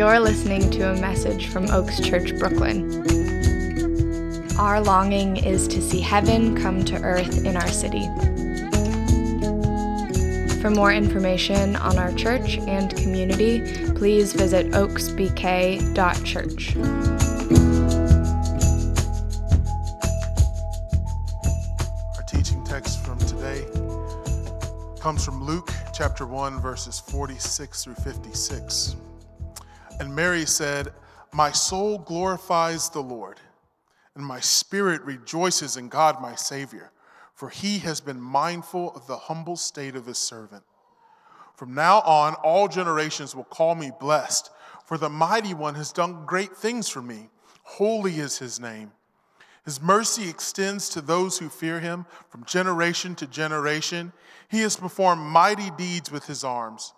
You're listening to a message from Oaks Church, Brooklyn. Our longing is to see heaven come to earth in our city. For more information on our church and community, please visit oaksbk.church. Our teaching text from today comes from Luke chapter 1, verses 46 through 56. And Mary said, My soul glorifies the Lord, and my spirit rejoices in God my Savior, for he has been mindful of the humble state of his servant. From now on, all generations will call me blessed, for the mighty one has done great things for me. Holy is his name. His mercy extends to those who fear him from generation to generation. He has performed mighty deeds with his arms.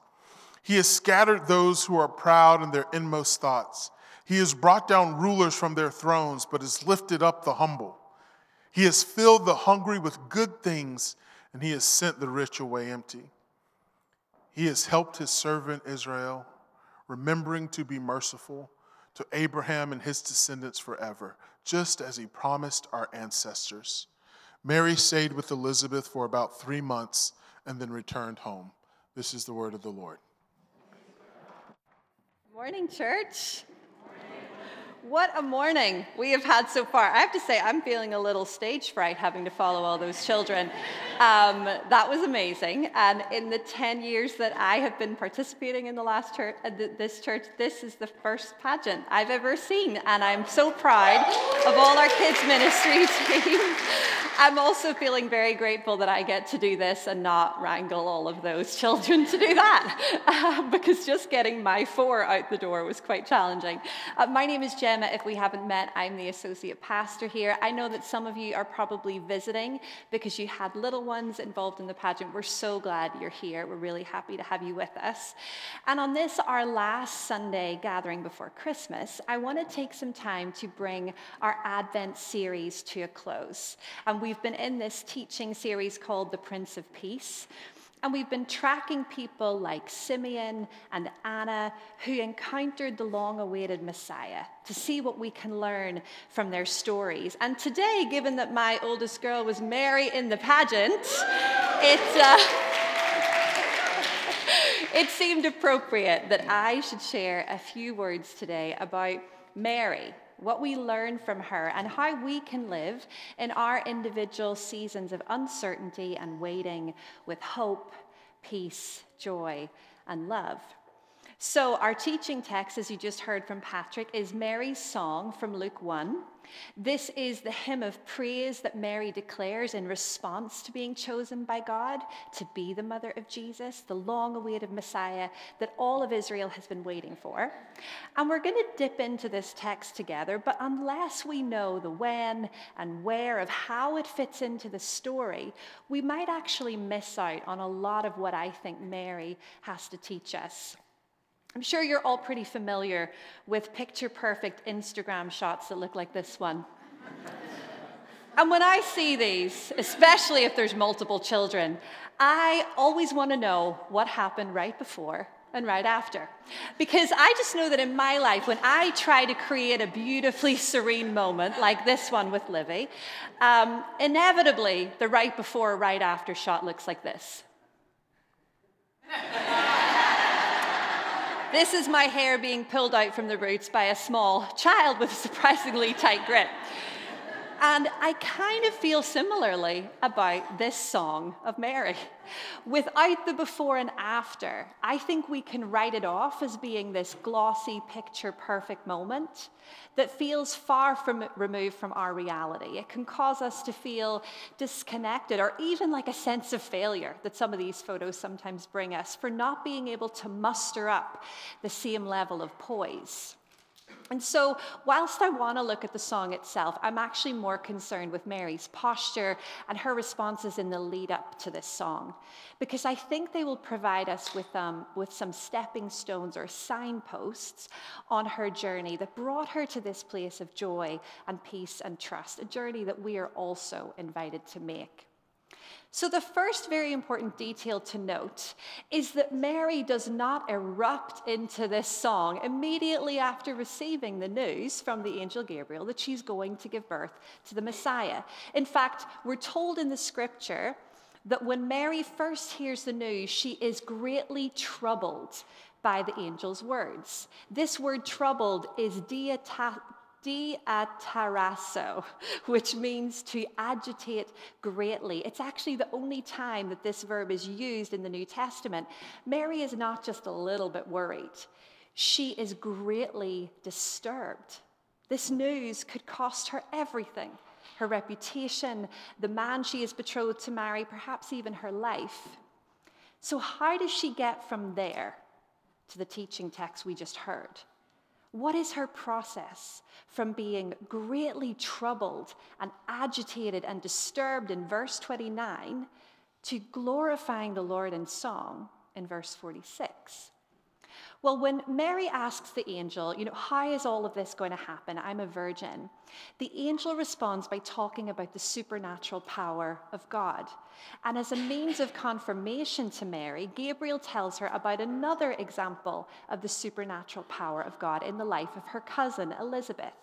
He has scattered those who are proud in their inmost thoughts. He has brought down rulers from their thrones, but has lifted up the humble. He has filled the hungry with good things, and he has sent the rich away empty. He has helped his servant Israel, remembering to be merciful to Abraham and his descendants forever, just as he promised our ancestors. Mary stayed with Elizabeth for about three months and then returned home. This is the word of the Lord. Morning, church. What a morning we have had so far. I have to say, I'm feeling a little stage fright having to follow all those children. Um, that was amazing. And in the 10 years that I have been participating in the last church, uh, this church, this is the first pageant I've ever seen. And I'm so proud of all our kids' ministry team. I'm also feeling very grateful that I get to do this and not wrangle all of those children to do that, uh, because just getting my four out the door was quite challenging. Uh, my name is Gemma. If we haven't met, I'm the associate pastor here. I know that some of you are probably visiting because you had little ones involved in the pageant. We're so glad you're here. We're really happy to have you with us. And on this, our last Sunday gathering before Christmas, I want to take some time to bring our Advent series to a close. And we've been in this teaching series called The Prince of Peace. And we've been tracking people like Simeon and Anna who encountered the long awaited Messiah to see what we can learn from their stories. And today, given that my oldest girl was Mary in the pageant, it, uh, it seemed appropriate that I should share a few words today about Mary what we learn from her, and how we can live in our individual seasons of uncertainty and waiting with hope, peace, joy, and love. So, our teaching text, as you just heard from Patrick, is Mary's song from Luke 1. This is the hymn of praise that Mary declares in response to being chosen by God to be the mother of Jesus, the long awaited Messiah that all of Israel has been waiting for. And we're going to dip into this text together, but unless we know the when and where of how it fits into the story, we might actually miss out on a lot of what I think Mary has to teach us. I'm sure you're all pretty familiar with picture perfect Instagram shots that look like this one. and when I see these, especially if there's multiple children, I always want to know what happened right before and right after. Because I just know that in my life, when I try to create a beautifully serene moment like this one with Livy, um, inevitably the right before, or right after shot looks like this. This is my hair being pulled out from the roots by a small child with a surprisingly tight grip. And I kind of feel similarly about this song of Mary. Without the before and after, I think we can write it off as being this glossy, picture perfect moment that feels far from removed from our reality. It can cause us to feel disconnected or even like a sense of failure that some of these photos sometimes bring us for not being able to muster up the same level of poise. And so, whilst I want to look at the song itself, I'm actually more concerned with Mary's posture and her responses in the lead up to this song, because I think they will provide us with, um, with some stepping stones or signposts on her journey that brought her to this place of joy and peace and trust, a journey that we are also invited to make. So, the first very important detail to note is that Mary does not erupt into this song immediately after receiving the news from the angel Gabriel that she's going to give birth to the Messiah. In fact, we're told in the scripture that when Mary first hears the news, she is greatly troubled by the angel's words. This word troubled is diata- diatarasso, which means to agitate greatly. It's actually the only time that this verb is used in the New Testament. Mary is not just a little bit worried, she is greatly disturbed. This news could cost her everything her reputation, the man she is betrothed to marry, perhaps even her life. So, how does she get from there to the teaching text we just heard? What is her process from being greatly troubled and agitated and disturbed in verse 29 to glorifying the Lord in song in verse 46? Well, when Mary asks the angel, you know, how is all of this going to happen? I'm a virgin. The angel responds by talking about the supernatural power of God. And as a means of confirmation to Mary, Gabriel tells her about another example of the supernatural power of God in the life of her cousin Elizabeth,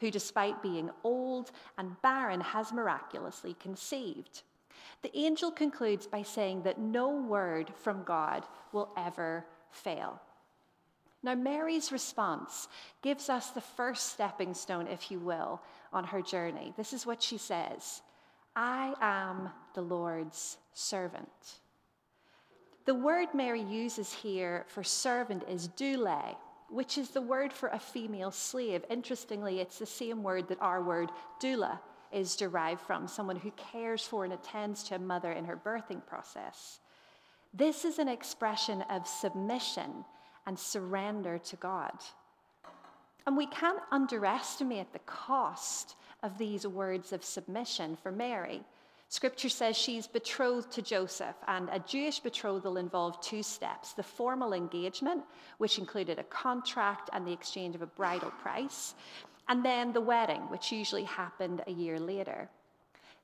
who, despite being old and barren, has miraculously conceived. The angel concludes by saying that no word from God will ever fail. Now, Mary's response gives us the first stepping stone, if you will, on her journey. This is what she says I am the Lord's servant. The word Mary uses here for servant is doule, which is the word for a female slave. Interestingly, it's the same word that our word doula is derived from someone who cares for and attends to a mother in her birthing process. This is an expression of submission and surrender to God. And we can't underestimate the cost of these words of submission for Mary. Scripture says she's betrothed to Joseph, and a Jewish betrothal involved two steps the formal engagement, which included a contract and the exchange of a bridal price, and then the wedding, which usually happened a year later.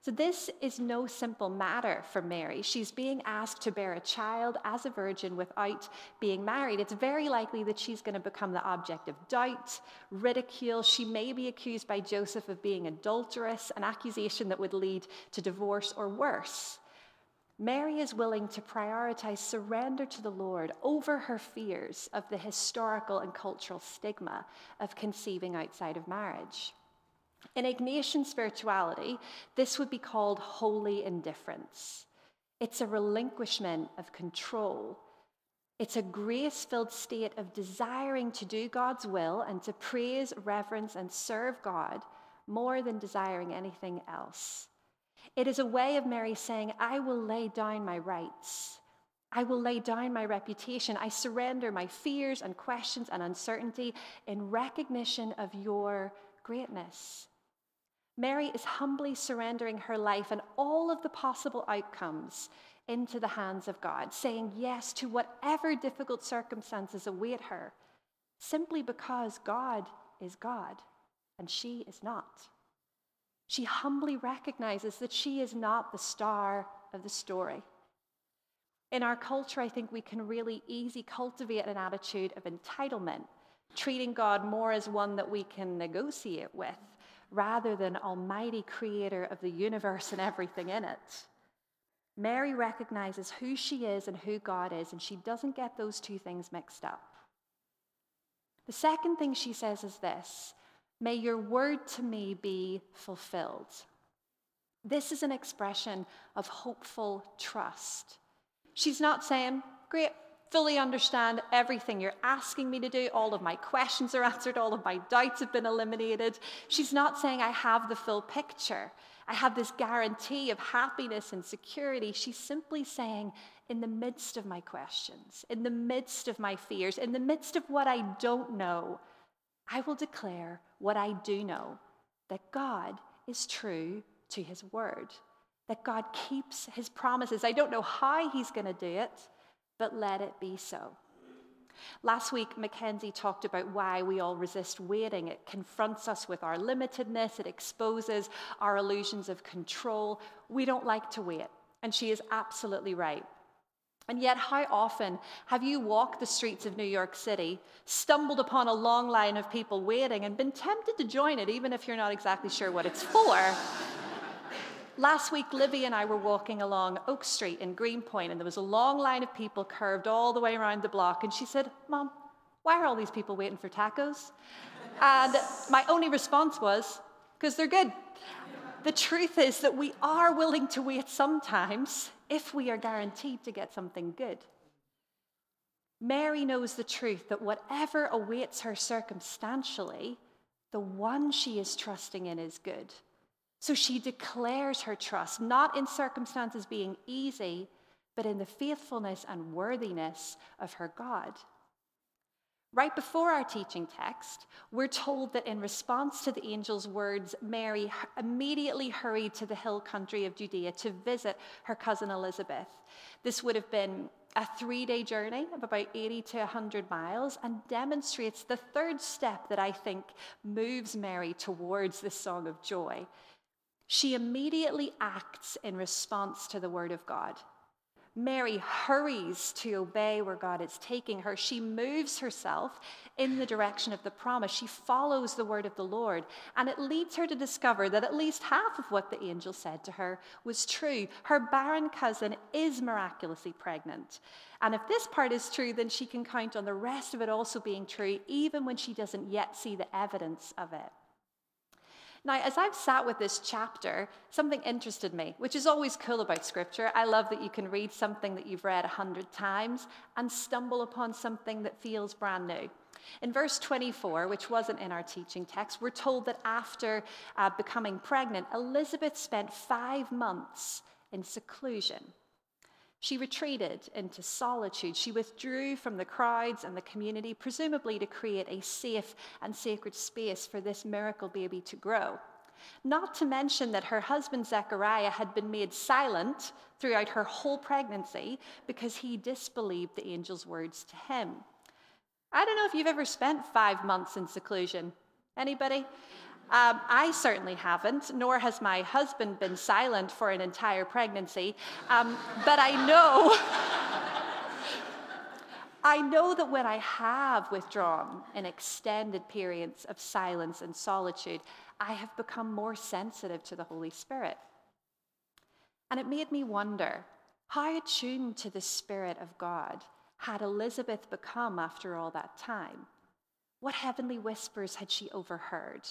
So, this is no simple matter for Mary. She's being asked to bear a child as a virgin without being married. It's very likely that she's going to become the object of doubt, ridicule. She may be accused by Joseph of being adulterous, an accusation that would lead to divorce or worse. Mary is willing to prioritize surrender to the Lord over her fears of the historical and cultural stigma of conceiving outside of marriage. In Ignatian spirituality, this would be called holy indifference. It's a relinquishment of control. It's a grace filled state of desiring to do God's will and to praise, reverence, and serve God more than desiring anything else. It is a way of Mary saying, I will lay down my rights. I will lay down my reputation. I surrender my fears and questions and uncertainty in recognition of your greatness. Mary is humbly surrendering her life and all of the possible outcomes into the hands of God, saying yes to whatever difficult circumstances await her, simply because God is God and she is not. She humbly recognizes that she is not the star of the story. In our culture, I think we can really easily cultivate an attitude of entitlement, treating God more as one that we can negotiate with rather than Almighty Creator of the universe and everything in it. Mary recognizes who she is and who God is, and she doesn't get those two things mixed up. The second thing she says is this May your word to me be fulfilled. This is an expression of hopeful trust. She's not saying, Great, fully understand everything you're asking me to do. All of my questions are answered, all of my doubts have been eliminated. She's not saying I have the full picture. I have this guarantee of happiness and security. She's simply saying, in the midst of my questions, in the midst of my fears, in the midst of what I don't know, I will declare what I do know that God is true to his word, that God keeps his promises. I don't know how he's going to do it, but let it be so. Last week, Mackenzie talked about why we all resist waiting. It confronts us with our limitedness, it exposes our illusions of control. We don't like to wait. And she is absolutely right. And yet, how often have you walked the streets of New York City, stumbled upon a long line of people waiting, and been tempted to join it, even if you're not exactly sure what it's for? Last week, Livy and I were walking along Oak Street in Greenpoint, and there was a long line of people curved all the way around the block. And she said, Mom, why are all these people waiting for tacos? And my only response was, because they're good. The truth is that we are willing to wait sometimes if we are guaranteed to get something good. Mary knows the truth that whatever awaits her circumstantially, the one she is trusting in is good. So she declares her trust, not in circumstances being easy, but in the faithfulness and worthiness of her God. Right before our teaching text, we're told that in response to the angel's words, Mary immediately hurried to the hill country of Judea to visit her cousin Elizabeth. This would have been a three day journey of about 80 to 100 miles and demonstrates the third step that I think moves Mary towards this song of joy. She immediately acts in response to the word of God. Mary hurries to obey where God is taking her. She moves herself in the direction of the promise. She follows the word of the Lord. And it leads her to discover that at least half of what the angel said to her was true. Her barren cousin is miraculously pregnant. And if this part is true, then she can count on the rest of it also being true, even when she doesn't yet see the evidence of it. Now, as I've sat with this chapter, something interested me, which is always cool about Scripture. I love that you can read something that you've read a hundred times and stumble upon something that feels brand new. In verse 24, which wasn't in our teaching text, we're told that after uh, becoming pregnant, Elizabeth spent five months in seclusion. She retreated into solitude. She withdrew from the crowds and the community, presumably to create a safe and sacred space for this miracle baby to grow. Not to mention that her husband Zechariah had been made silent throughout her whole pregnancy because he disbelieved the angel's words to him. I don't know if you've ever spent five months in seclusion. Anybody? Um, I certainly haven't, nor has my husband been silent for an entire pregnancy. Um, but I know. I know that when I have withdrawn in extended periods of silence and solitude, I have become more sensitive to the Holy Spirit. And it made me wonder how attuned to the Spirit of God had Elizabeth become after all that time? What heavenly whispers had she overheard?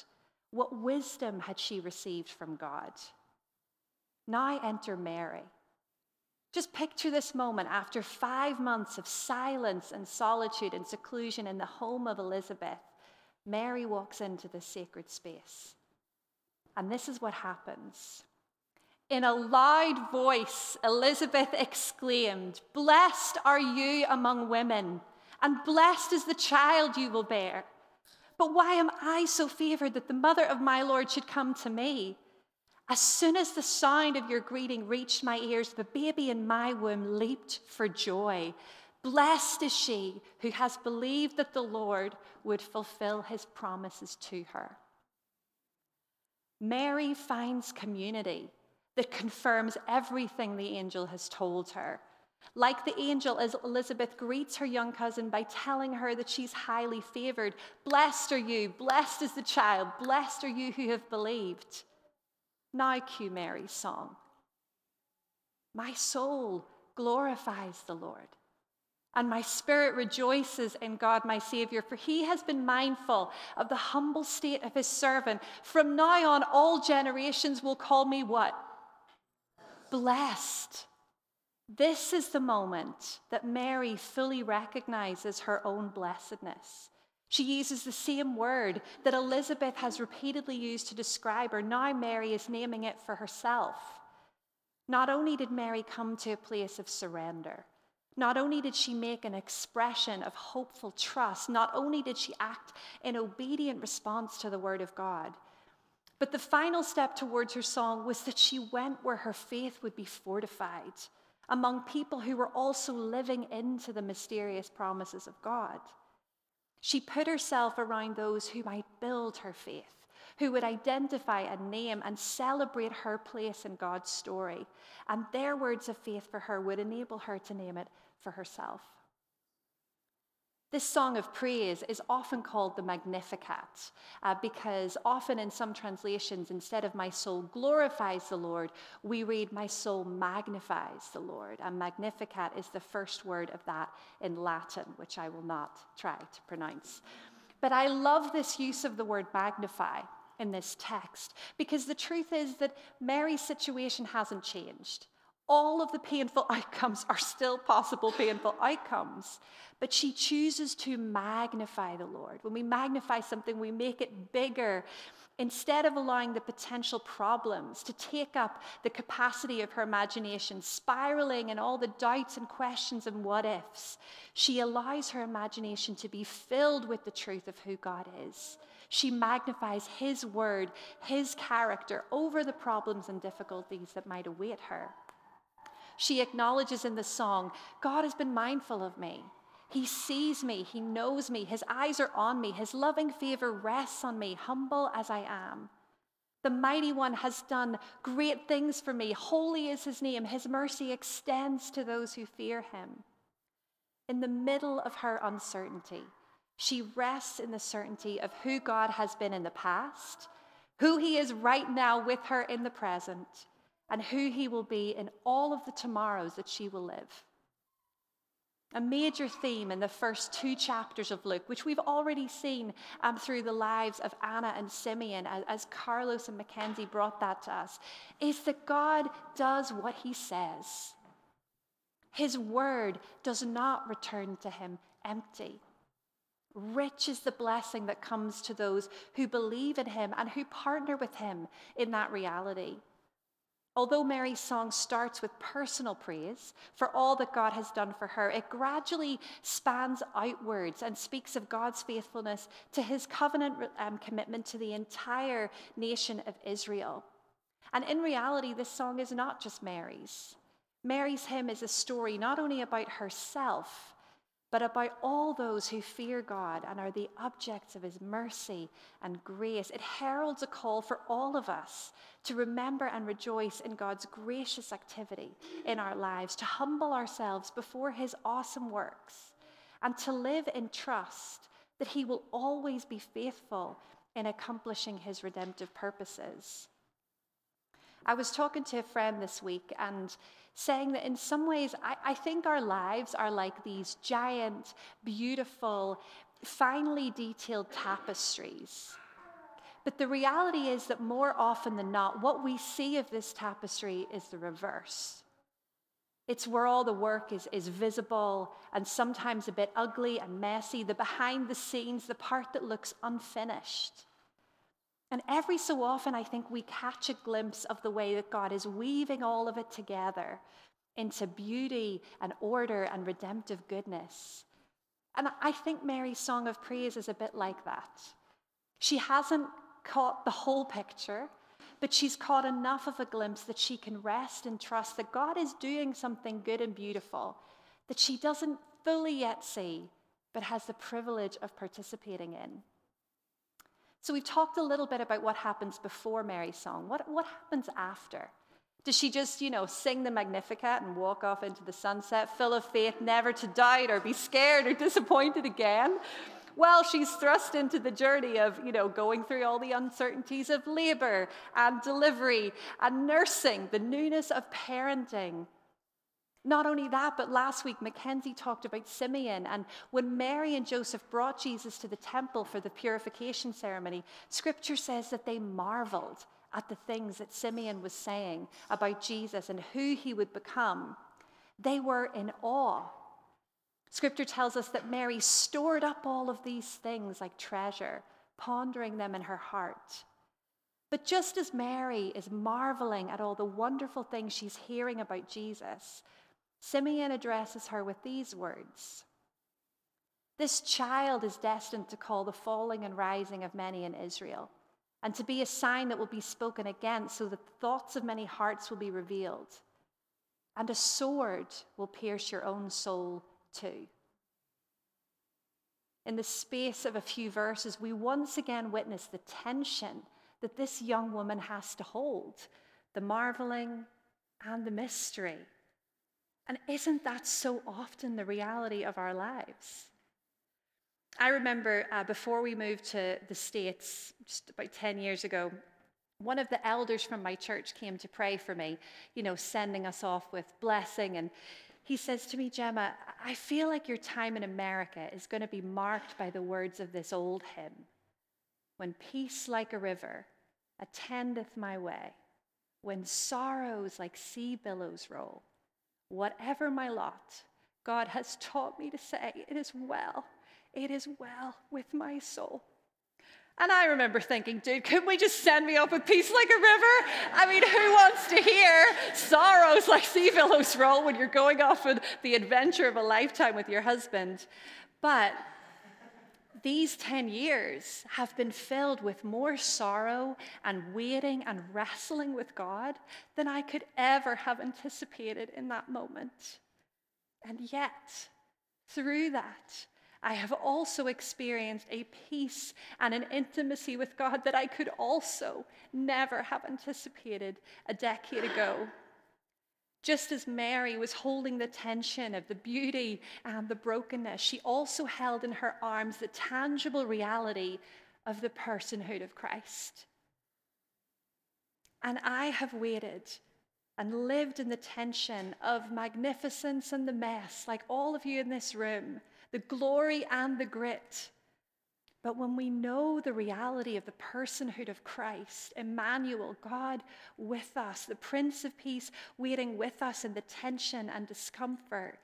What wisdom had she received from God? Now enter Mary. Just picture this moment after five months of silence and solitude and seclusion in the home of Elizabeth. Mary walks into this sacred space. And this is what happens. In a loud voice, Elizabeth exclaimed, Blessed are you among women, and blessed is the child you will bear. But why am I so favored that the mother of my Lord should come to me? As soon as the sound of your greeting reached my ears, the baby in my womb leaped for joy. Blessed is she who has believed that the Lord would fulfill his promises to her. Mary finds community that confirms everything the angel has told her. Like the angel, as Elizabeth greets her young cousin by telling her that she's highly favored. Blessed are you, blessed is the child, blessed are you who have believed. Now, cue Mary's song. My soul glorifies the Lord, and my spirit rejoices in God my Savior, for he has been mindful of the humble state of his servant. From now on, all generations will call me what? Blessed. This is the moment that Mary fully recognizes her own blessedness. She uses the same word that Elizabeth has repeatedly used to describe her. Now, Mary is naming it for herself. Not only did Mary come to a place of surrender, not only did she make an expression of hopeful trust, not only did she act in obedient response to the word of God, but the final step towards her song was that she went where her faith would be fortified among people who were also living into the mysterious promises of God. She put herself around those who might build her faith, who would identify a name and celebrate her place in God's story. And their words of faith for her would enable her to name it for herself. This song of praise is often called the Magnificat uh, because often in some translations, instead of my soul glorifies the Lord, we read my soul magnifies the Lord. And Magnificat is the first word of that in Latin, which I will not try to pronounce. But I love this use of the word magnify in this text because the truth is that Mary's situation hasn't changed. All of the painful outcomes are still possible painful outcomes, but she chooses to magnify the Lord. When we magnify something, we make it bigger. Instead of allowing the potential problems to take up the capacity of her imagination, spiraling in all the doubts and questions and what ifs, she allows her imagination to be filled with the truth of who God is. She magnifies His word, His character over the problems and difficulties that might await her. She acknowledges in the song, God has been mindful of me. He sees me, He knows me, His eyes are on me, His loving favor rests on me, humble as I am. The mighty one has done great things for me. Holy is his name. His mercy extends to those who fear him. In the middle of her uncertainty, she rests in the certainty of who God has been in the past, who He is right now with her in the present, and who He will be in all of the tomorrows that she will live. A major theme in the first two chapters of Luke, which we've already seen um, through the lives of Anna and Simeon, as, as Carlos and Mackenzie brought that to us, is that God does what He says. His word does not return to Him empty. Rich is the blessing that comes to those who believe in him and who partner with him in that reality. Although Mary's song starts with personal praise for all that God has done for her, it gradually spans outwards and speaks of God's faithfulness to his covenant um, commitment to the entire nation of Israel. And in reality, this song is not just Mary's. Mary's hymn is a story not only about herself, but about all those who fear God and are the objects of his mercy and grace. It heralds a call for all of us to remember and rejoice in God's gracious activity in our lives, to humble ourselves before his awesome works, and to live in trust that he will always be faithful in accomplishing his redemptive purposes. I was talking to a friend this week, and saying that in some ways, I, I think our lives are like these giant, beautiful, finely detailed tapestries. But the reality is that more often than not, what we see of this tapestry is the reverse. It's where all the work is, is visible and sometimes a bit ugly and messy, the behind the scenes, the part that looks unfinished. And every so often, I think we catch a glimpse of the way that God is weaving all of it together into beauty and order and redemptive goodness. And I think Mary's song of praise is a bit like that. She hasn't caught the whole picture, but she's caught enough of a glimpse that she can rest and trust that God is doing something good and beautiful that she doesn't fully yet see, but has the privilege of participating in. So we've talked a little bit about what happens before Mary's song. What, what happens after? Does she just, you know, sing the Magnificat and walk off into the sunset, full of faith, never to doubt or be scared or disappointed again? Well, she's thrust into the journey of, you know, going through all the uncertainties of labor and delivery and nursing, the newness of parenting, not only that, but last week Mackenzie talked about Simeon. And when Mary and Joseph brought Jesus to the temple for the purification ceremony, scripture says that they marveled at the things that Simeon was saying about Jesus and who he would become. They were in awe. Scripture tells us that Mary stored up all of these things like treasure, pondering them in her heart. But just as Mary is marveling at all the wonderful things she's hearing about Jesus, Simeon addresses her with these words This child is destined to call the falling and rising of many in Israel, and to be a sign that will be spoken against, so that the thoughts of many hearts will be revealed. And a sword will pierce your own soul too. In the space of a few verses, we once again witness the tension that this young woman has to hold the marveling and the mystery. And isn't that so often the reality of our lives? I remember uh, before we moved to the States, just about 10 years ago, one of the elders from my church came to pray for me, you know, sending us off with blessing. And he says to me, Gemma, I feel like your time in America is going to be marked by the words of this old hymn When peace like a river attendeth my way, when sorrows like sea billows roll, whatever my lot, God has taught me to say, It is well, it is well with my soul. And I remember thinking, dude, couldn't we just send me up with peace like a river? I mean, who wants to hear sorrows like sea billows roll when you're going off on the adventure of a lifetime with your husband? But these 10 years have been filled with more sorrow and waiting and wrestling with God than I could ever have anticipated in that moment. And yet, through that, I have also experienced a peace and an intimacy with God that I could also never have anticipated a decade ago. Just as Mary was holding the tension of the beauty and the brokenness, she also held in her arms the tangible reality of the personhood of Christ. And I have waited and lived in the tension of magnificence and the mess, like all of you in this room, the glory and the grit. But when we know the reality of the personhood of Christ, Emmanuel, God with us, the Prince of Peace waiting with us in the tension and discomfort,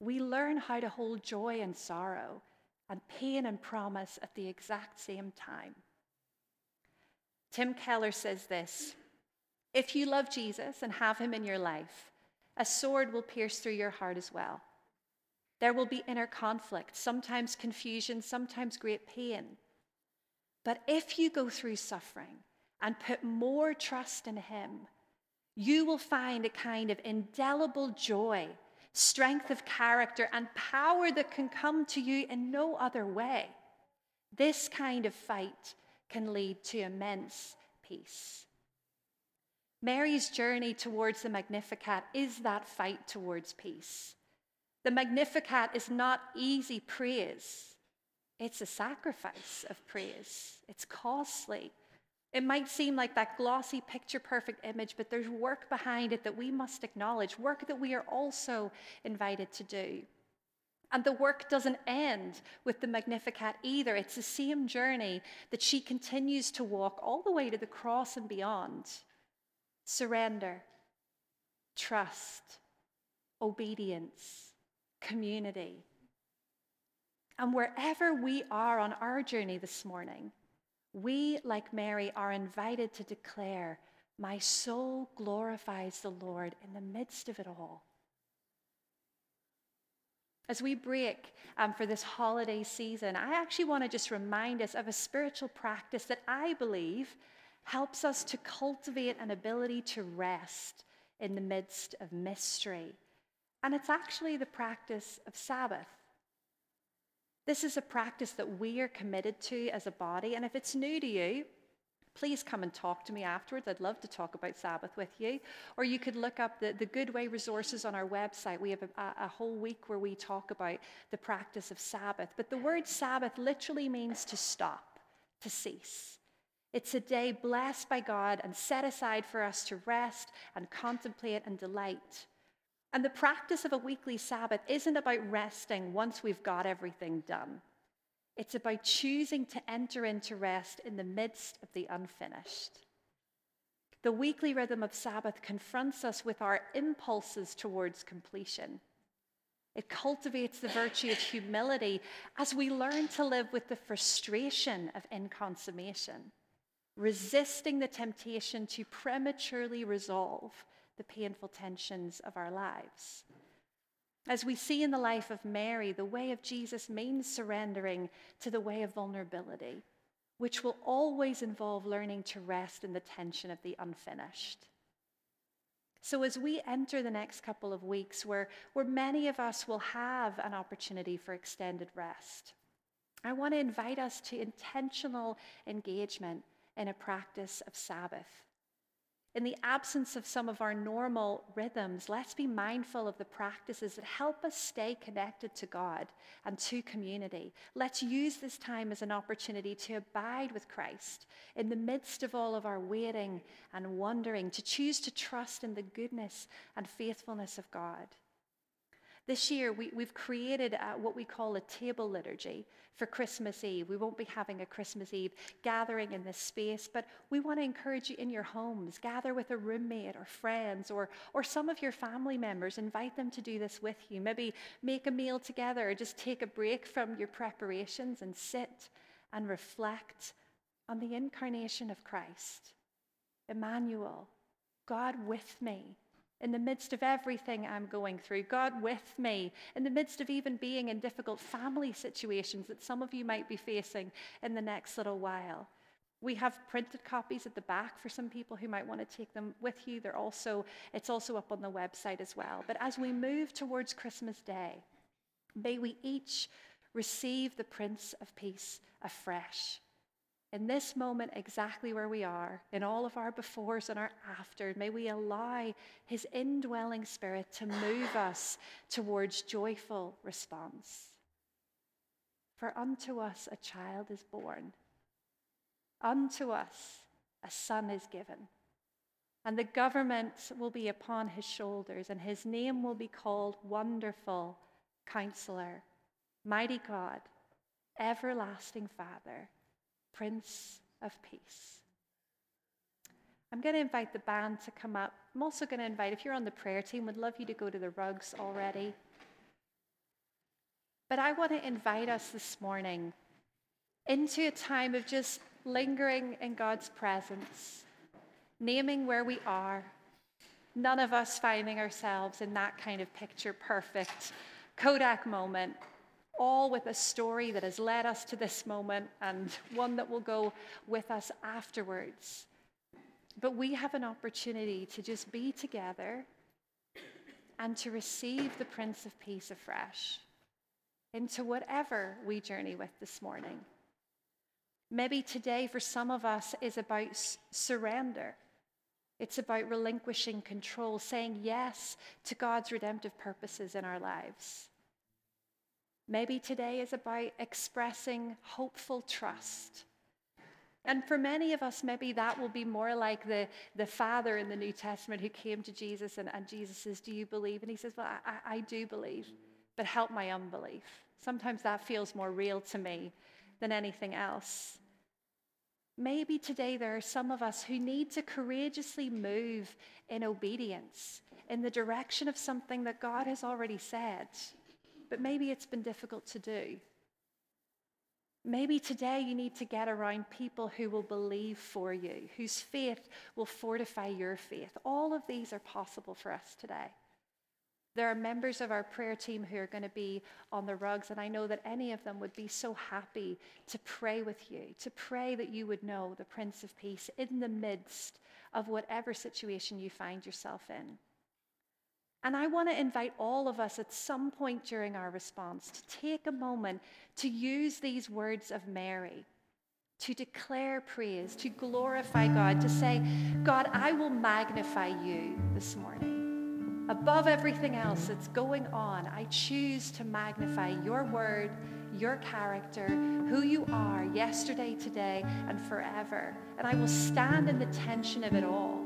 we learn how to hold joy and sorrow and pain and promise at the exact same time. Tim Keller says this If you love Jesus and have him in your life, a sword will pierce through your heart as well. There will be inner conflict, sometimes confusion, sometimes great pain. But if you go through suffering and put more trust in Him, you will find a kind of indelible joy, strength of character, and power that can come to you in no other way. This kind of fight can lead to immense peace. Mary's journey towards the Magnificat is that fight towards peace. The Magnificat is not easy praise, it's a sacrifice of praise. It's costly. It might seem like that glossy, picture perfect image, but there's work behind it that we must acknowledge, work that we are also invited to do. And the work doesn't end with the Magnificat either. It's the same journey that she continues to walk all the way to the cross and beyond. Surrender, trust, obedience community. And wherever we are on our journey this morning, we, like Mary, are invited to declare, My soul glorifies the Lord in the midst of it all. As we break um, for this holiday season, I actually want to just remind us of a spiritual practice that I believe helps us to cultivate an ability to rest in the midst of mystery and it's actually the practice of Sabbath. This is a practice that we are committed to as a body. And if it's new to you, please come and talk to me afterwards. I'd love to talk about Sabbath with you. Or you could look up the, the Goodway resources on our website. We have a, a whole week where we talk about the practice of Sabbath. But the word Sabbath literally means to stop, to cease. It's a day blessed by God and set aside for us to rest and contemplate and delight. And the practice of a weekly Sabbath isn't about resting once we've got everything done. It's about choosing to enter into rest in the midst of the unfinished. The weekly rhythm of Sabbath confronts us with our impulses towards completion. It cultivates the virtue of humility as we learn to live with the frustration of inconsummation, resisting the temptation to prematurely resolve the painful tensions of our lives. As we see in the life of Mary, the way of Jesus means surrendering to the way of vulnerability, which will always involve learning to rest in the tension of the unfinished. So, as we enter the next couple of weeks, where, where many of us will have an opportunity for extended rest, I want to invite us to intentional engagement in a practice of Sabbath. In the absence of some of our normal rhythms, let's be mindful of the practices that help us stay connected to God and to community. Let's use this time as an opportunity to abide with Christ in the midst of all of our waiting and wondering, to choose to trust in the goodness and faithfulness of God. This year, we, have created what we call a table liturgy for Christmas Eve. We won't be having a Christmas Eve gathering in this space, but we want to encourage you in your homes. Gather with a roommate or friends or, or some of your family members. Invite them to do this with you. Maybe make a meal together or just take a break from your preparations and sit and reflect on the incarnation of Christ. Emmanuel, God with me in the midst of everything I'm going through, God with me, in the midst of even being in difficult family situations that some of you might be facing in the next little while. We have printed copies at the back for some people who might want to take them with you. They're also, it's also up on the website as well. But as we move towards Christmas Day, may we each receive the Prince of Peace afresh in this moment, exactly where we are, in all of our befores and our afters, may we allow His indwelling Spirit to move us towards joyful response. For unto us a child is born, unto us a son is given, and the government will be upon his shoulders, and his name will be called Wonderful Counselor, Mighty God, Everlasting Father Prince of Peace. I'm going to invite the band to come up. I'm also going to invite, if you're on the prayer team, would love you to go to the rugs already. But I want to invite us this morning into a time of just lingering in God's presence, naming where we are. None of us finding ourselves in that kind of picture perfect Kodak moment all with a story that has led us to this moment and one that will go with us afterwards. But we have an opportunity to just be together and to receive the Prince of Peace afresh into whatever we journey with this morning. Maybe today, for some of us, is about surrender. It's about relinquishing control, saying yes to God's redemptive purposes in our lives. Maybe today is about expressing hopeful trust. And for many of us, maybe that will be more like the, the father in the New Testament who came to Jesus and, and Jesus says, Do you believe? And he says, Well, I, I do believe, but help my unbelief. Sometimes that feels more real to me than anything else. Maybe today there are some of us who need to courageously move in obedience in the direction of something that God has already said but maybe it's been difficult to do. Maybe today you need to get around people who will believe for you, whose faith will fortify your faith. All of these are possible for us today. There are members of our prayer team who are going to be on the rugs, and I know that any of them would be so happy to pray with you, to pray that you would know the Prince of Peace in the midst of whatever situation you find yourself in. And I want to invite all of us at some point during our response to take a moment to use these words of Mary, to declare praise, to glorify God, to say, God, I will magnify you this morning. Above everything else that's going on, I choose to magnify your word, your character, who you are yesterday, today, and forever. And I will stand in the tension of it all.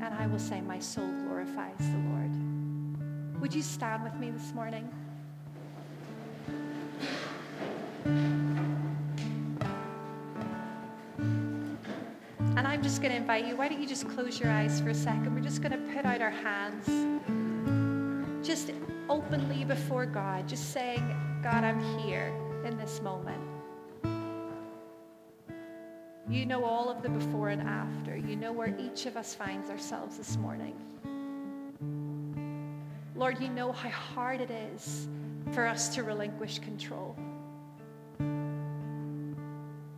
And I will say, My soul glorifies the Lord. Would you stand with me this morning? And I'm just going to invite you, why don't you just close your eyes for a second? We're just going to put out our hands, just openly before God, just saying, God, I'm here in this moment. You know all of the before and after. You know where each of us finds ourselves this morning. Lord, you know how hard it is for us to relinquish control.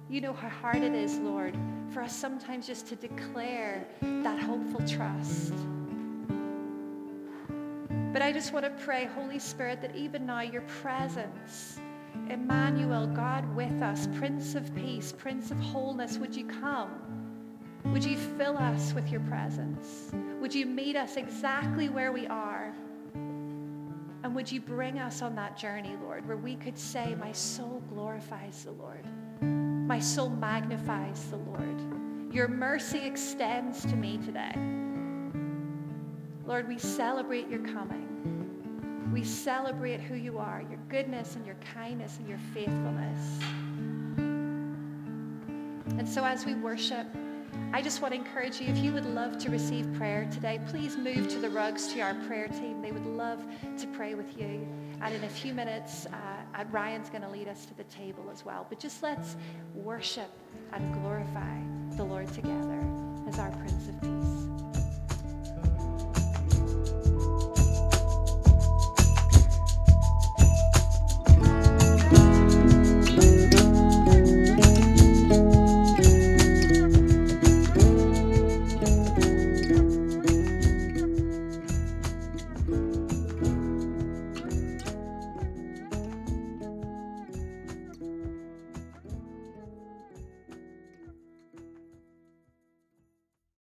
You know how hard it is, Lord, for us sometimes just to declare that hopeful trust. But I just want to pray, Holy Spirit, that even now your presence Emmanuel, God with us, Prince of Peace, Prince of Wholeness, would you come? Would you fill us with your presence? Would you meet us exactly where we are? And would you bring us on that journey, Lord, where we could say, My soul glorifies the Lord. My soul magnifies the Lord. Your mercy extends to me today. Lord, we celebrate your coming. We celebrate who you are, your goodness and your kindness and your faithfulness. And so as we worship, I just want to encourage you if you would love to receive prayer today, please move to the rugs to our prayer team. They would love to pray with you. And in a few minutes, uh, Ryan's going to lead us to the table as well. But just let's worship and glorify the Lord together as our Prince of Peace.